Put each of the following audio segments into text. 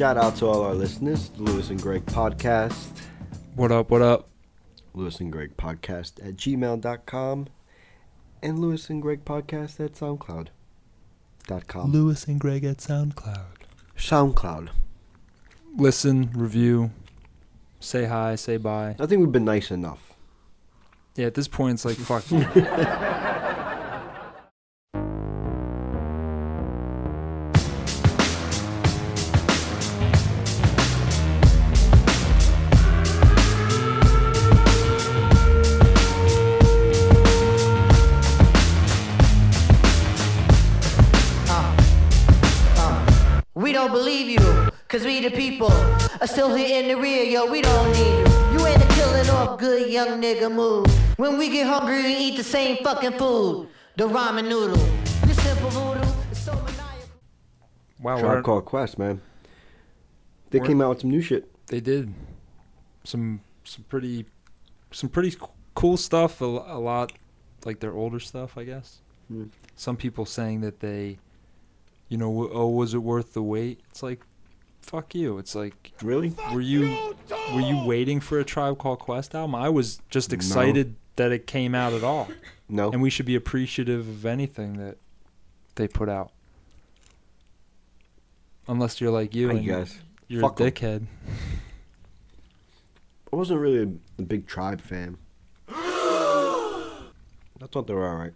shout out to all our listeners, the Lewis and Greg podcast. What up? What up? Lewis and Greg podcast at gmail.com and Lewis and Greg podcast at soundcloud.com. Lewis and Greg at SoundCloud. SoundCloud. Listen, review, say hi, say bye. I think we've been nice enough. Yeah, at this point, it's like fuck We don't believe you, cause we the people are still here in the rear, yo, we don't need you. You ain't a killing off good young nigga move. When we get hungry, we eat the same fucking food. The ramen noodle. This simple voodoo is so maniacal. Wow, Tribe we're- Called Quest, man. They We're- came out with some new shit. they did some some pretty some pretty cool stuff. A, a lot like their older stuff, I guess. Hmm. Some people saying that they, you know, oh, was it worth the wait? It's like, fuck you. It's like, Really? were you were you waiting for a Tribe Called Quest album? I was just No. excited that it came out at all, No. and we should be appreciative of anything that they put out. Unless you're like you I and guess. you're Fuck a 'em. dickhead. I wasn't really a, a big Tribe fan. I thought they were alright.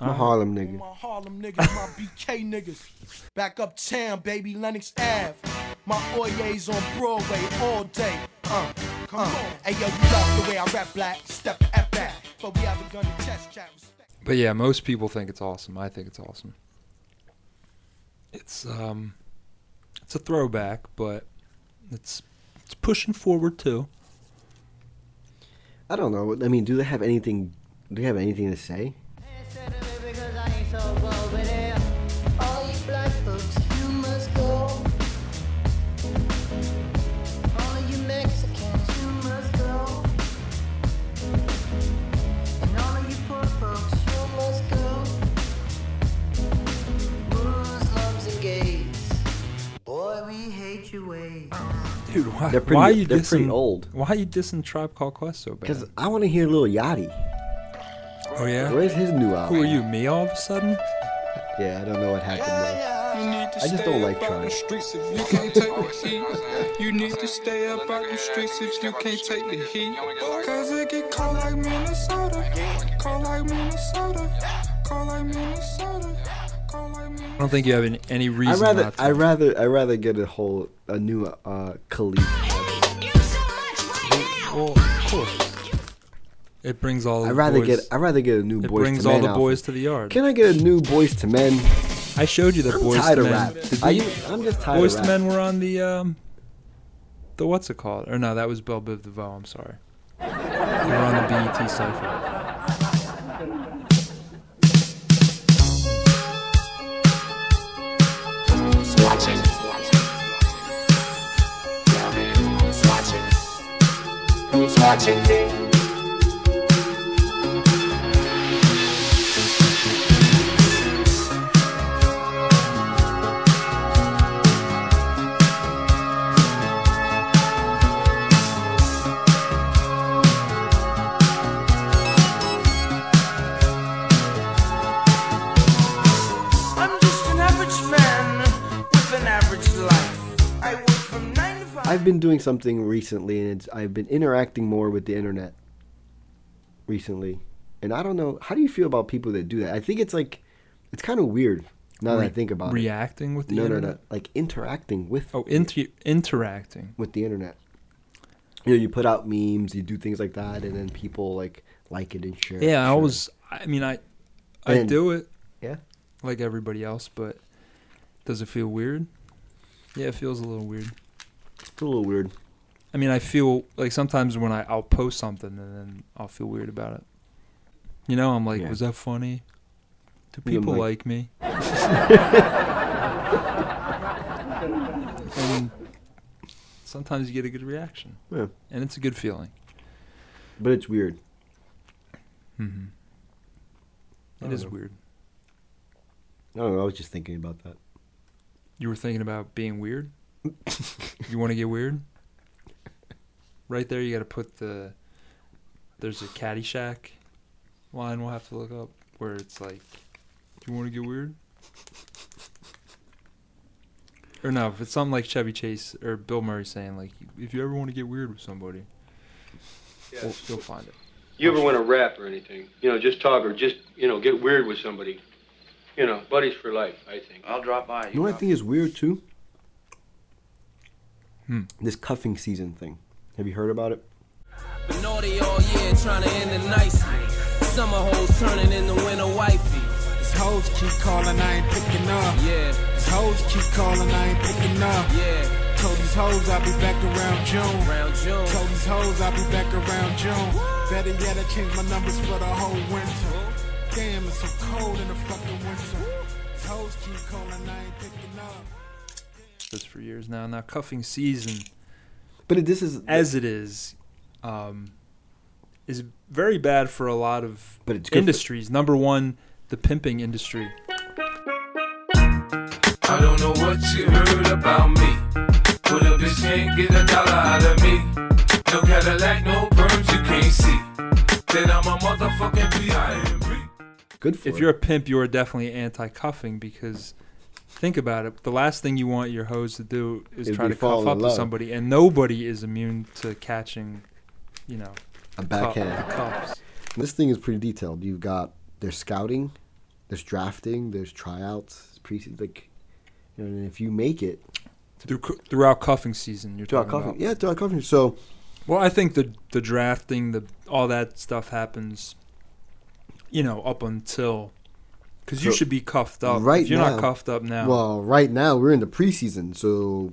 I'm a Uh-huh. Harlem nigga. My Harlem niggas, my BK niggas. Back uptown, baby, Lenox Ave. My Oyes on Broadway all day. Uh, come on. Hey yo, you love the way I rap black. Step at that. But we haven't done the test chat. Respect. But yeah, most people think it's awesome. I think it's awesome. It's um, it's a throwback, but it's it's pushing forward too. I don't know. I mean, do they have anything? Do they have anything to say? Dude, why, They're pretty. why are you they're dissing? pretty old. Why are you dissing Tribe Called Quest so bad? Because I want to hear Lil Yachty. oh yeah, Where's his new album? who are you? Me all of a sudden? Yeah, I don't know what happened there. You need to I just don't like up out Tribe. streets if you can't take the heat. You need to stay up out the streets if you can't take the heat. Cause it get cold like Minnesota. Cold like Minnesota. Cold like Minnesota. Cold like Minnesota. I don't think you have any, reason. I rather. I rather, I rather get a whole a new uh Khalif. well, of course. It brings all. I the rather boys, get, I rather get a new It boys brings to all the outfit. boys to the yard. Can I get a new boys to men? I showed you the I'm boys tired to of men. rap. Did I, we- am just tired Boys of to rap. Men were on the um, the what's it called? Or no, that was Bell Biv DeVoe. I'm sorry. They were on the BET cipher. I'm I've been doing something recently, and it's, I've been interacting more with the internet recently. And I don't know, how do you feel about people that do that? I think it's like, it's kind of weird now that I think about it. reacting with the No, no, internet. no. Like interacting with Oh, inter- interacting. with the internet. You know, you put out memes, you do things like that, and then people like like it and share. it, Yeah, I was. I mean, I I And- do it Yeah. like everybody else, but does it feel weird? Yeah, it feels a little weird. It's a little weird. I mean, I feel like sometimes when I I'll post something and then I'll feel weird about it. You know, I'm like, Yeah. was that funny? Do people like- like me? and sometimes you get a good reaction, Yeah. and it's a good feeling. But it's weird. Mm-hmm. It is know. weird. I don't know. I was just thinking about that. You were thinking about being weird. You want to get weird? Right there, you got to put the. There's a Caddyshack line we'll have to look up where it's like, "Do you want to get weird?" Or no, if it's something like Chevy Chase or Bill Murray saying like, "If you ever want to get weird with somebody, we'll, you'll find it." You ever want to rap or anything? You know, just talk or just, you know, get weird with somebody. You know, buddies for life, I think. I'll drop by. You know what I think is weird too? Hmm. This cuffing season thing. Have you heard about it? Been naughty all year, trying to end it nicely. Summer hoes turning into winter wifey. These hoes keep calling, I ain't picking up. Yeah, These hoes keep calling, I ain't picking up. yeah, Told these hoes I'll be back around June. around June. Told these hoes I'll be back around June. Better yet, I changed my numbers for the whole winter. Damn, it's so cold in the fucking winter. These hoes keep calling, I ain't picking up. This for years now. Now cuffing season, But this is as it is, um, is very bad for a lot of But it's good for- industries. Number one, the pimping industry. I don't know what you heard about me. But a bitch can't get a dollar out of me. No Cadillac, no perms, you can't see. Then I'm a motherfucking P.I.M.P. good for If it. you're a pimp, you are definitely anti-cuffing because think about it. The last thing you want your hose to do is It'd try to in up to somebody, and nobody is immune to catching, you know, a backhand. cuffs. This thing is pretty detailed. You've got there's scouting, there's drafting, there's tryouts, pre like, you know, and if you make it Through, throughout cuffing season, you're throughout talking cuffing, about. yeah, throughout cuffing. So Well, I think the the drafting, the all that stuff happens, you know, up until because you should be cuffed up. right if you're now- not cuffed up now, well, right now we're in the preseason. So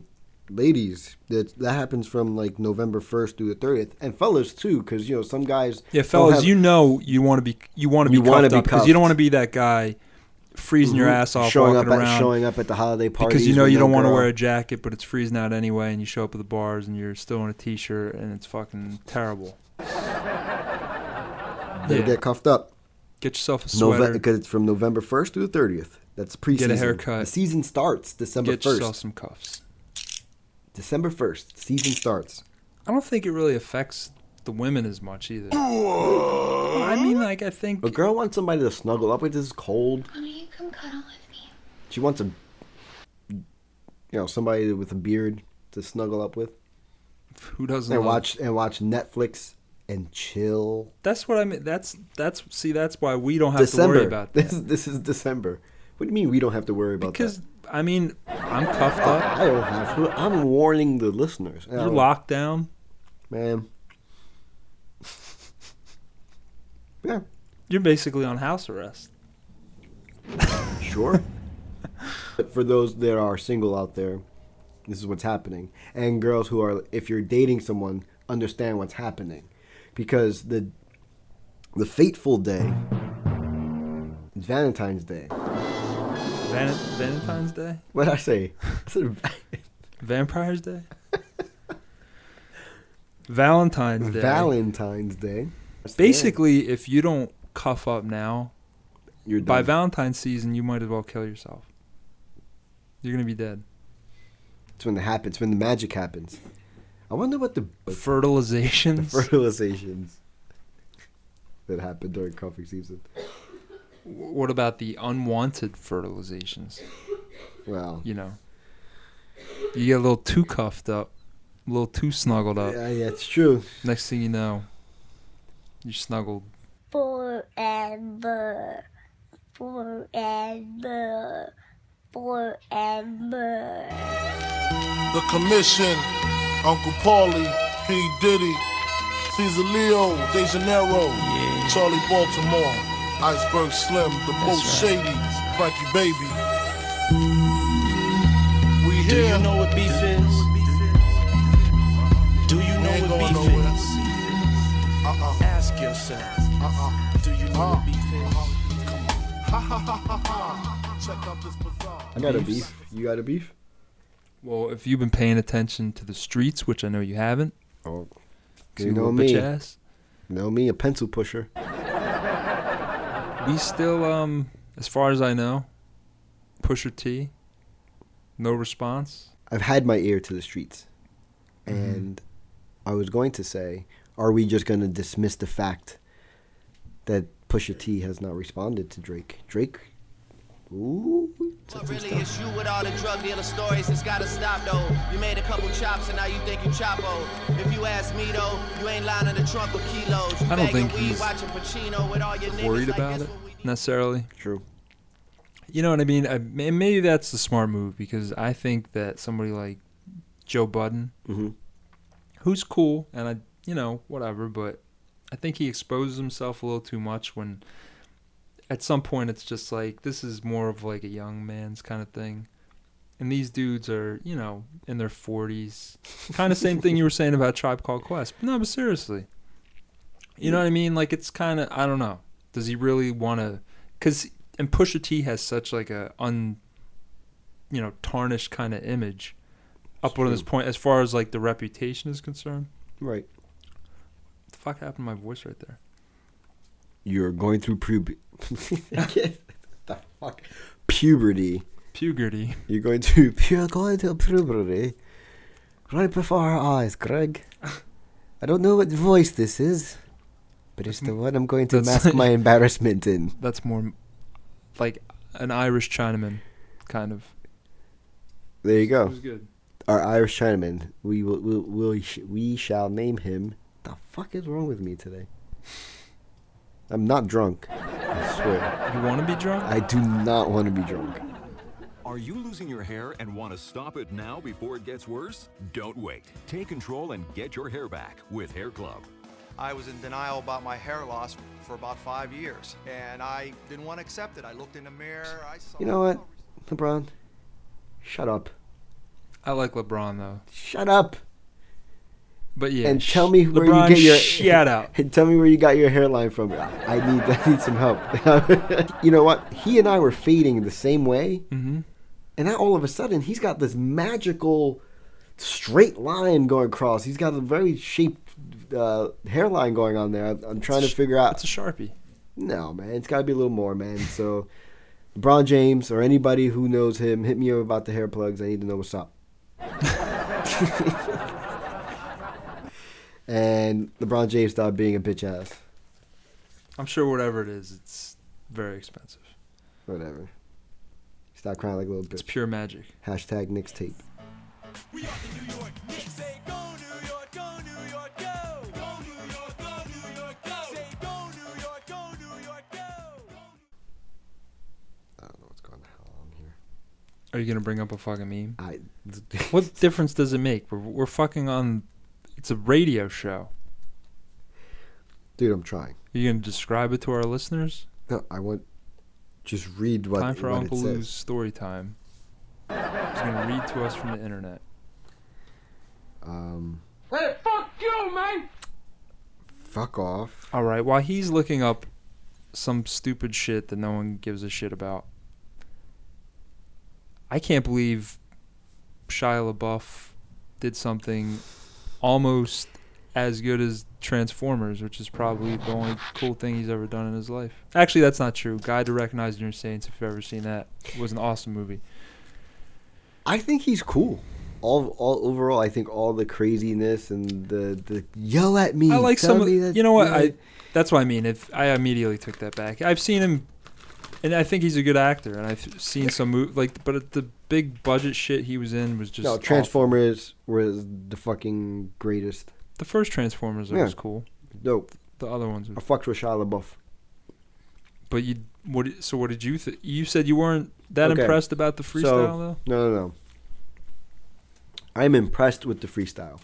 ladies, that that happens from like November first through the thirtieth, and fellas too, because you know some guys. yeah, fellas, have- you know you want to be you want to be cuffed up because you don't want to be that guy freezing your Mhm. ass off showing walking up at, around showing up at the holiday parties because you know you don't want to wear a jacket, but it's freezing out anyway, and you show up at the bars and you're still in a t-shirt and it's fucking terrible. Better Yeah. get cuffed up. Get yourself a sweater. November because it's from November first through the thirtieth. That's preseason. Get a haircut. The season starts December Get yourself first. some cuffs. December first, season starts. I don't think it really affects the women as much either. I mean, like I think A girl wants somebody to snuggle up with. This is cold. Honey, come cuddle with me. She wants a, you know, somebody with a beard to snuggle up with who doesn't and love- watch and watch Netflix and chill. That's what I mean. That's that's see. That's why we don't have December. to worry about this. this is December. What do you mean we don't have to worry about Because that? I mean, I'm cuffed up. I don't have to. I'm warning the listeners. You're don't- oh. locked down. man. Yeah, You're basically on house arrest. sure. but for those that are single out there, this is what's happening. And girls who are, if you're dating someone, understand what's happening, because the the fateful day Valentine's Day. Van- Valentine's Day, What did I say? I said Vampires Day, Valentine's Day. Valentine's Day. Basically, if you don't cuff up now, you're by done. Valentine's season, you might as well kill yourself. You're gonna be dead. It's when it happens. When the magic happens. I wonder what the fertilizations. the Fertilizations. fertilizations that happen during cuffing season. what about the unwanted fertilizations? Well, You know, you get a little too cuffed up, a little too snuggled up. yeah, yeah, it's true. Next thing you know, you're snuggled. Forever. Forever. Forever. The Commission, Uncle Paulie, P. Diddy, Caesar Leo, De Janeiro, Charlie Baltimore, Iceberg Slim, The Most Shady, Frankie Baby. We here. Do you know what beef is? Do you know what beef nowhere. is? Uh-uh. Ask yourself. Uh-uh. Do you know what uh-uh. beef is? Ha ha ha ha ha. Check out this bazaar. I got a beef. You got a beef? Well, if you've been paying attention to the streets, which I know you haven't, Oh, You you know me. ass, know me, a pencil pusher. we still, um, as far as I know, Pusha T No response. I've had my ear to the streets, Mm-hmm. and I was going to say, are we just going to dismiss the fact that Pusha T has not responded to Drake? Drake, ooh, What really is you with all the drug dealer stories? It's gotta stop though. You made a couple chops and now you think you chapo. If you ask me though, you ain't lying in the trunk with kilos. You I don't think he's Worried about this it necessarily. True. You know what I mean? I, may- maybe that's the smart move because I think that somebody like Joe Budden, Mhm. who's cool, and I, you know, whatever, but I think he exposes himself a little too much when at some point it's just like this is more of like a young man's kind of thing. And these dudes are, you know, in their 40s. Kind of same thing you were saying about Tribe Called Quest. But no, but seriously. You know what I mean? Like it's kind of I don't know. Does he really want to cuz and Pusha T has such like a un you know, tarnished kind of image up to this point as far as like the reputation is concerned. right. What the fuck happened to my voice right there? You're going through puberty. the fuck? Puberty. Puberty. You're going to you're going to puberty. Right before our eyes, Greg. I don't know what voice this is, but it's the one I'm going to That's- mask my embarrassment in. That's more like an Irish Chinaman kind of. There you It go. was good. Our Irish Chinaman. We will, will, will we shall name him. The fuck is wrong with me today? I'm not drunk. I swear. You want to be drunk? I do not want to be drunk. Are you losing your hair and want to stop it now before it gets worse? Don't wait. Take control and get your hair back with Hair Club. I was in denial about my hair loss for about five years, and I didn't want to accept it. I looked in the mirror. I saw. You know what, LeBron? Shut up. I like LeBron though. Shut up. But yeah, and tell me where LeBron, you get your shout out. And tell me where you got your hairline from. I need I need some help. you know what? He and I were fading the same way, Mhm. and now all of a sudden he's got this magical straight line going across. He's got a very shaped uh, hairline going on there. I'm, I'm trying to figure out. It's a sharpie. No, man, it's got to be a little more, man. So, LeBron James or anybody who knows him, hit me up about the hair plugs. I need to know what's up. and LeBron James stopped being a bitch ass. I'm sure whatever it is, it's very expensive. Whatever. Stop crying like a little bitch. It's pure magic. Hashtag Knicks tape. I don't know what's going on here. Are you gonna bring up a fucking meme? I. what difference does it make? We're, we're fucking on. It's a radio show. Dude, I'm trying. Are you gonna describe it to our listeners? No, I want. Just read what, time for what Uncle it Lou's says. story time. He's gonna read to us from the internet. Um, Hey, fuck you, man! fuck off. All right. While he's looking up some stupid shit that no one gives a shit about, I can't believe Shia LaBeouf did something almost as good as Transformers, which is probably the only cool thing he's ever done in his life. Actually, that's not true. Guide to Recognize Your Saints, if you've ever seen that, was an awesome movie. I think he's cool. All, all overall, I think all the craziness and the the yell at me. I like some. Of, you know what? I that's what I mean. If I immediately took that back, I've seen him, and I think he's a good actor. And I've seen some move like, but at the big budget shit he was in was just no. Transformers was the fucking greatest. The first Transformers Yeah. was cool. Dope. The other ones, I fucked with Shia LaBeouf. but you what? So what did you? Th- you said you weren't that Okay. impressed about the freestyle So, though. No, no, no. I'm impressed with the freestyle.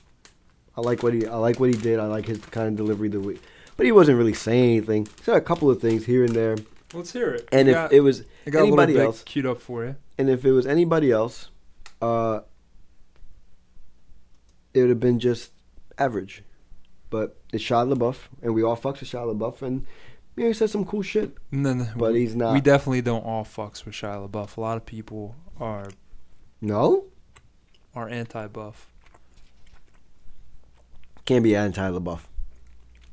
I like what he I like what he did. I like his kind of delivery the way, but he wasn't really saying anything. He said a couple of things here and there. Let's hear it. And We if got- it was I got anybody little else, queued up for you. and if it was anybody else, uh, it would have been just average. But it's Shia LaBeouf, and we all fucks with Shia LaBeouf, and yeah, he said some cool shit. No, no, But we, he's not. We definitely don't all fucks with Shia LaBeouf. A lot of people are No, are anti-buff. can't be anti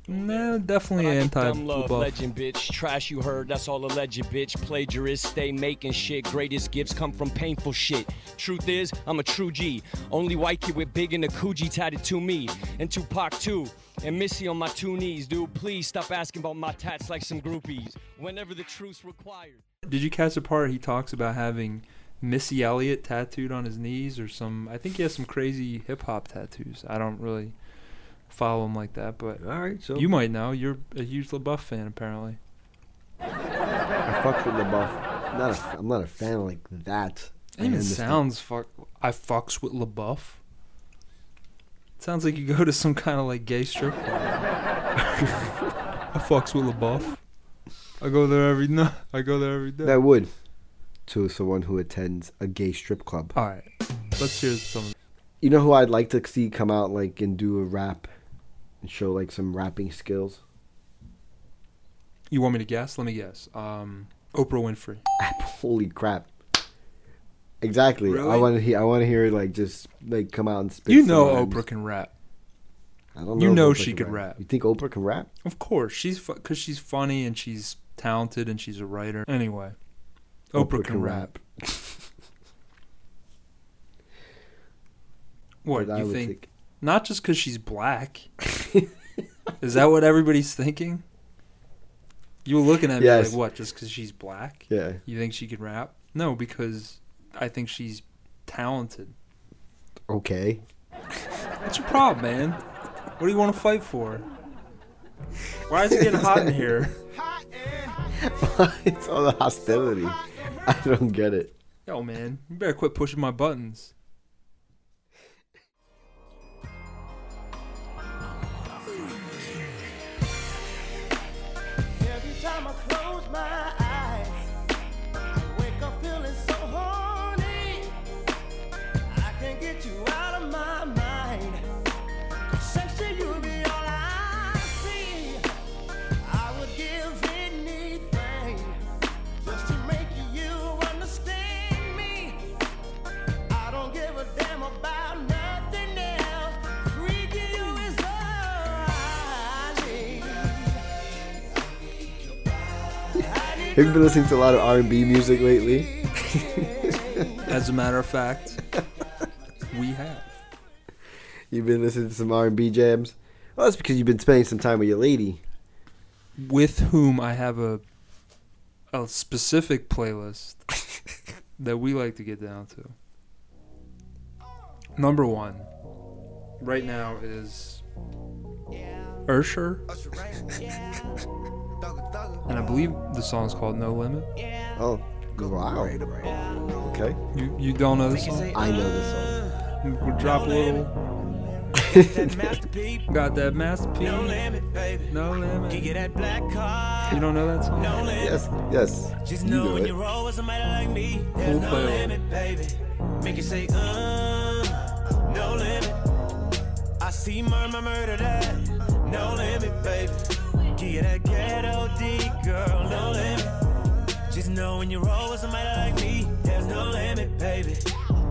Nah, definitely anti Dumb love, LaBeouf. legend, bitch. Trash you heard, that's all alleged, bitch. Plagiarist, stay making shit. Greatest gifts come from painful shit. Truth is, I'm a true G. Only white kid with big in the Coogi tatted to me. And Tupac too. And Missy on my two knees, dude. Please stop asking about my tats like some groupies. Whenever the truth's required. Did you catch the part he talks about having Missy Elliott tattooed on his knees or some? I think he has some crazy hip hop tattoos. I don't really follow him like that, but all right, so you might know. You're a huge LaBeouf fan, apparently. I fuck with LaBeouf. Not a, I'm not a fan like that. It even I sounds fuck. I fucks with LaBeouf. Sounds like you go to some kind of like gay strip club. I fucks with LaBeouf. I go there every night. I go there every day. That would to someone who attends a gay strip club. All right, let's hear some. You know who I'd like to see come out like and do a rap and show like some rapping skills? You want me to guess? Let me guess. Um, Oprah Winfrey. Holy crap! Exactly. Really? I want to hear. I want to hear like just like come out and spit. You know. Oprah can rap. I don't know. You know Oprah she can could rap. You think Oprah can rap? Of course, she's because she's funny and she's talented and she's a writer. Anyway, Oprah, can, rap. what But you think? think- Not just because she's black. Is that what everybody's thinking? You were looking at me Yes. like what? Just because she's black? Yeah. You think she could rap? No, because I think she's talented. Okay. What's your problem, man? What do you want to fight for? Why is it getting hot in here? it's all the hostility. I don't get it. Yo, man, you better quit pushing my buttons. Have you been listening to a lot of R&B music lately? As a matter of fact, we have. You've been listening to some R&B jams. Well, that's because you've been spending some time with your lady. With whom I have a a specific playlist that we like to get down to. Number one, right now is Ursher, and I believe the song's called "No Limit." Oh, wow. Okay. You you don't know this song? I know this song. We'll drop a little. Got that masterpiece. No limit, baby. No limit. You don't know that song? Yes, yes. Just You know know when it. you roll with somebody like me, Full there's no playlist. limit, baby. Make you say, uh, no limit. I see murmur, murder that, no limit, baby. Give you that ghetto D, girl, no limit. Just know when you roll with somebody like me, there's no limit, baby.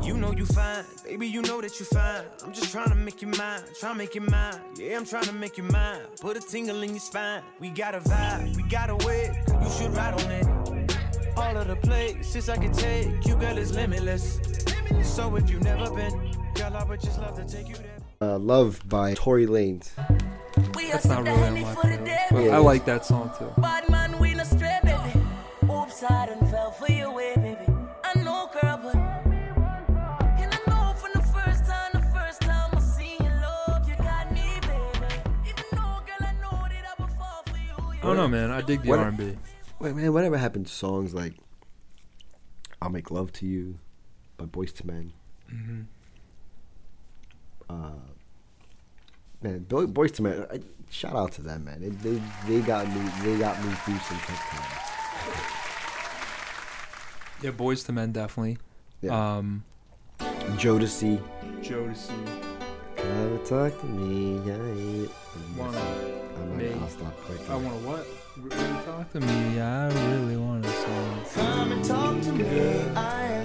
You know you fine, baby, you know that you fine. I'm just trying to make you mine, trying to make you mine. Yeah, I'm trying to make you mine. Put a tingle in your spine. We got a vibe, we got a way, you should ride on it. All of the places I can take, you girl is limitless. So if you've never been, girl, I would just love to take you there. Uh, Love by Tory Lanez. That's not really on my playlist, but I like that song too. Bad man, we no stray, baby. Oops, I done fell for your way, baby. I know, girl, but. And I know from the first time, the first time I seen your love, you got me, baby. Even though, girl, I know that I would fall for you. I don't know, man. I dig the What- R&B. Wait, man, whatever happened to songs like "I'll Make Love to You" by Boyz II Men? Mhm. Uh, man, Boy, Boyz II Men. I, shout out to them, man. They, they they got me they got me through some tough times. Yeah, Boyz II Men definitely. Yeah. Um, Jodeci. Jodeci. Come talk to me. I, Wanna I might, me- I'll stop right I want to what? Really talk to me. I really want to song. Come and talk to me. I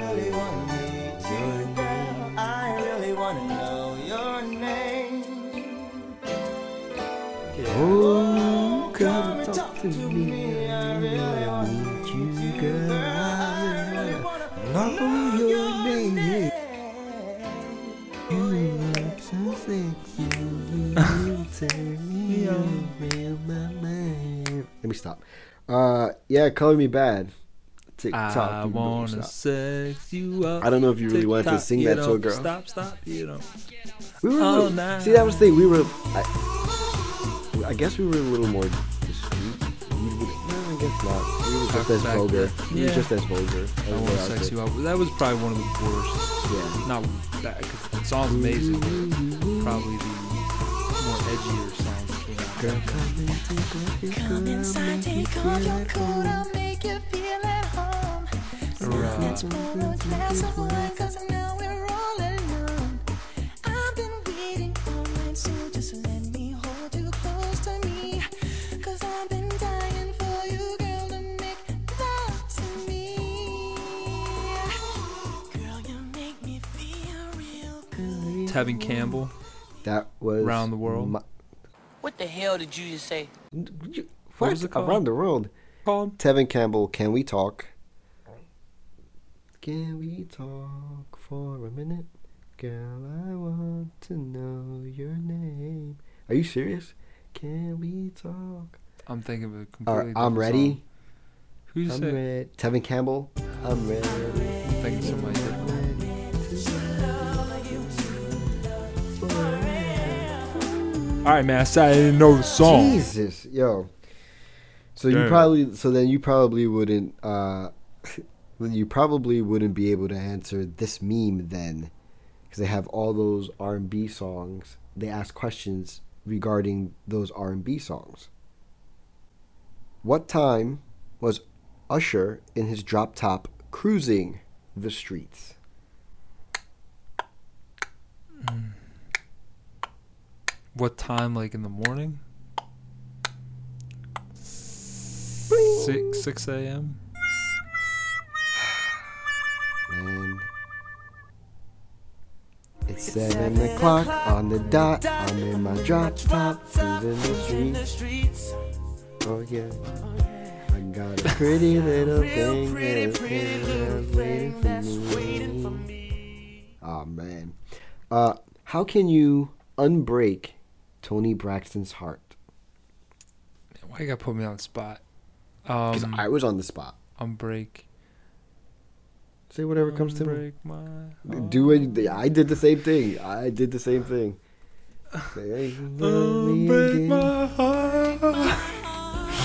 Let me stop. Uh, yeah, Color Me Badd. TikTok. I wanna sex you up. I don't know if you really wanted to sing that to a girl. Stop, stop, you know. We were All little- night. see, that was the thing. We were. I, I guess we were a little more discreet. No, I guess not. We were just as vulgar. We were just as vulgar. That I to sex you up. That was probably one of the worst. Yeah. Not that, because the song's amazing, but probably the more edgier songs that came out. Girl, Come inside, take off your coat, I'll make you feel at home. So Right. let's pour a glass of wine, cause now we're all alone. I've been waiting all night, so just let me hold you close to me. Cause I've been dying for you, girl, to make love to me. Girl, you make me feel real good. Tevin Campbell. That was Around the World. My- What the hell did you just say? what was it called? Around the world. Called? Tevin Campbell. Can we talk? Can we talk for a minute? Girl, I want to know your name. Are you serious? Can we talk? I'm thinking of a uh, completely right, I'm ready. song. Who's I'm it? ready. Tevin Campbell. I'm ready. I'm thinking somebody different. All right, man. I said I didn't know the song. Jesus, yo. So you probably, so then you probably wouldn't, uh, then you probably wouldn't be able to answer this meme then, because they have all those R and B songs. They ask questions regarding those R and B songs. What time was Usher in his drop top cruising the streets? What time? Like in the morning? Six six a.m. Man. It's seven o'clock on the dot. I'm in my drop top, cruising the streets. Oh yeah. I got a pretty little thing that's waiting for me. Oh man. Uh, how can you unbreak Toni Braxton's heart? Why you gotta put me on the spot? Because Um, I was on the spot. On break. Say whatever comes to me. Unbreak my Do it. I did the same thing. I did the same thing. Say you love me again.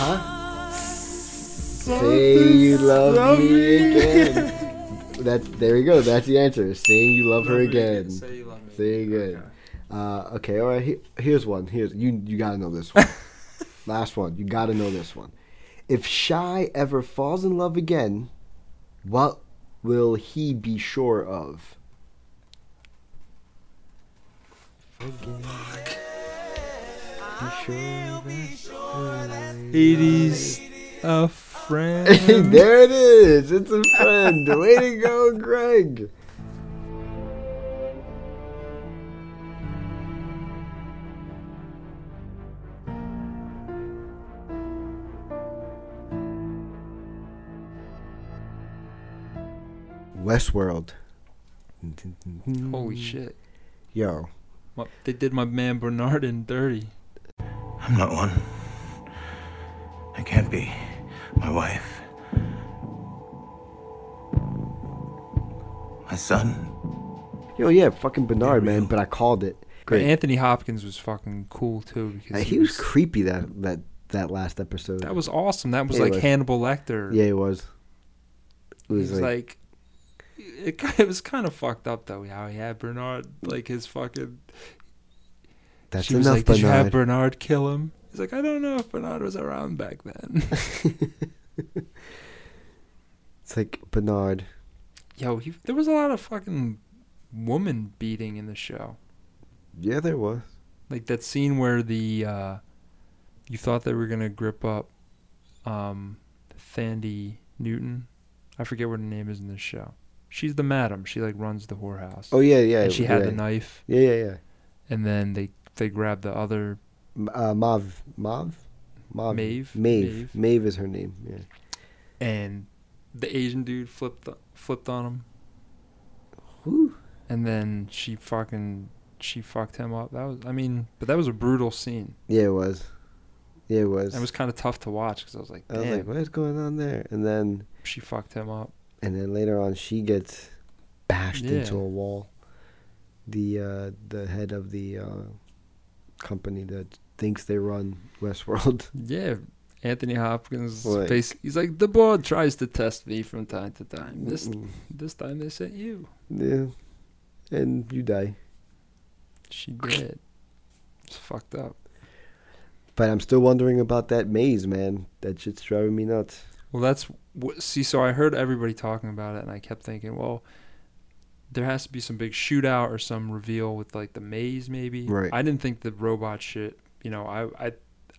Huh? Say you love me again. That there you go. That's the answer. Saying you love her Love me again. again. Say you love me Say again. Uh, okay. All right. He, here's one. Here's you. You gotta know this one. Last one. You gotta know this one. If Shai ever falls in love again, what will he be sure of? Eighties a friend. there it is. It's a friend. Way to go, Greg. Westworld. Holy shit! Yo. My- They did my man Bernard in dirty. I'm not one. I can't be. My wife. My son. Yo, yeah, fucking Bernard, man. But I called it. But Great. Anthony Hopkins was fucking cool too because Uh, he was creepy that that that last episode. that was awesome. That was Yeah, like was. Hannibal Lecter. Yeah, it was. It It was, was like, like, it, it was kind of fucked up though how he had Bernard like his fucking. That's she was enough, like, Did you have Bernard." Bernard kill him? He's like, I don't know if Bernard was around back then. it's like Bernard. Yo, he, there was a lot of fucking woman beating in the show. Yeah, there was. Like that scene where the uh, you thought they were gonna grip up um, Thandie Newton. I forget what her name is in this show. She's the madam. She like runs the whorehouse. Oh, yeah, yeah, And she had the knife. Yeah, yeah, yeah. And then they they grabbed the other Uh, Mav, Mav. Maeve. Maeve. Maeve is her name. Yeah. and the Asian dude flipped flipped on him. Whew. And then she fucking she fucked him up. That was I mean, but that was a brutal scene. Yeah, it was. Yeah, it was. It was kind of tough to watch because I was like, I was like, what is going on there? And then, she fucked him up. And then later on, she gets bashed into a wall. The uh, the head of the uh, company that thinks they run Westworld. Yeah, Anthony Hopkins. Like- Basically, he's like the board tries to test me from time to time. This Mm-mm. this time they sent you. yeah, and you die. She did. It's fucked up. But I'm still wondering about that maze, man. That shit's driving me nuts. Well, that's what. See, so I heard everybody talking about it, and I kept thinking, well, there has to be some big shootout or some reveal with like the maze, maybe. Right. I didn't think the robot shit. You know, I I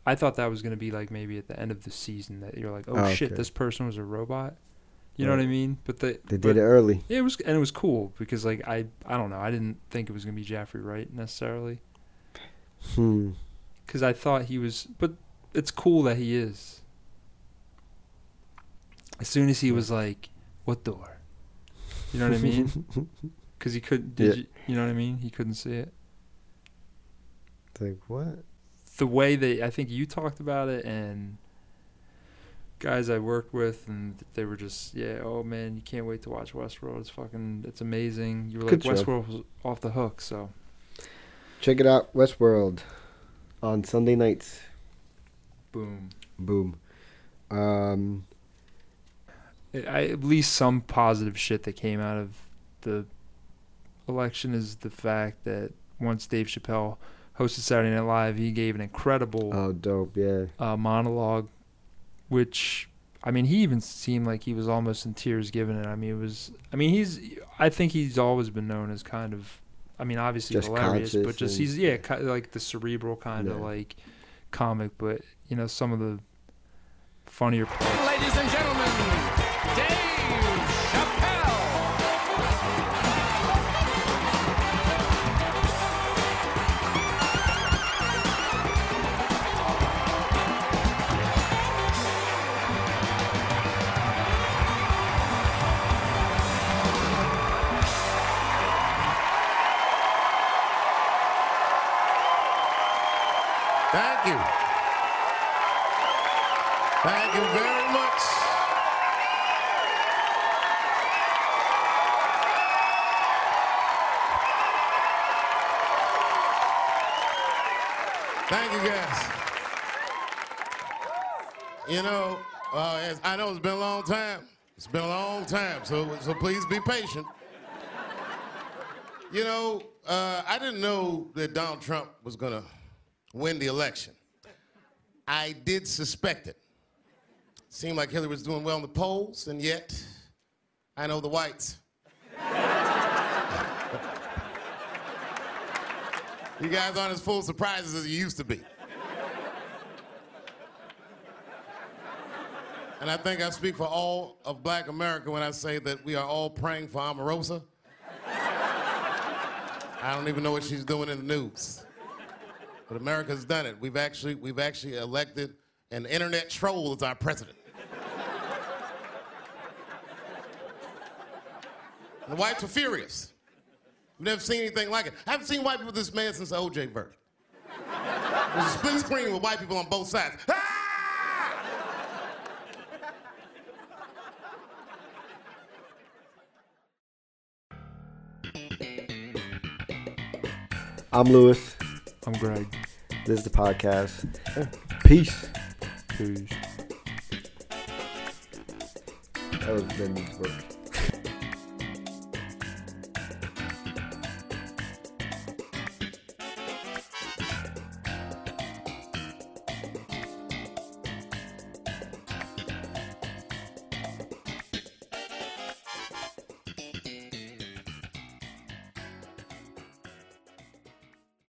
I thought that was gonna be like maybe at the end of the season that you're like, oh, Oh, shit, okay. this person was a robot. You know what I mean? But they They but- did it early. It was and it was cool because like I I don't know I didn't think it was gonna be Jeffrey Wright necessarily Hmm. because I thought he was, but it's cool that he is. As soon as he was like, "What door?" You know what I mean? Because he couldn't. Did Yeah. you, you know what I mean? He couldn't see it. It's like what? The way they, I think you talked about it, and guys I worked with, and they were just, yeah, oh man, you can't wait to watch Westworld. It's fucking, it's amazing. You were Good like, show. Westworld was off the hook. So Check it out, Westworld, on Sunday nights. boom. Boom. Um, I, I- at least some positive shit that came out of the election is the fact that once Dave Chappelle hosted Saturday Night Live, he gave an incredible oh, dope. Yeah. uh, monologue, which I mean, he even seemed like he was almost in tears giving it. I mean, it was. I mean, he's. I think he's always been known as kind of. I mean, obviously Just hilarious, but just he's yeah, ki- like the cerebral kind of like comic. But you know, some of the funnier parts. Ladies and gentlemen, Thank you, guys. You know, uh, I know it's been a long time. It's been a long time, so so please be patient. You know, uh, I didn't know that Donald Trump was gonna win the election. I did suspect it. Seemed like Hillary was doing well in the polls, and yet I know the whites. You guys aren't as full of surprises as you used to be. And I think I speak for all of black America when I say that we are all praying for Omarosa. I don't even know what she's doing in the news. But America's done it. We've actually we've actually elected an internet troll as our president. The whites are furious. We've never seen anything like it. I haven't seen white people this mad since the OJ verdict. There's a split screen with white people on both sides. Ah! I'm Lewis. I'm Greg. This is the podcast. Peace. Peace. That was Ben's work.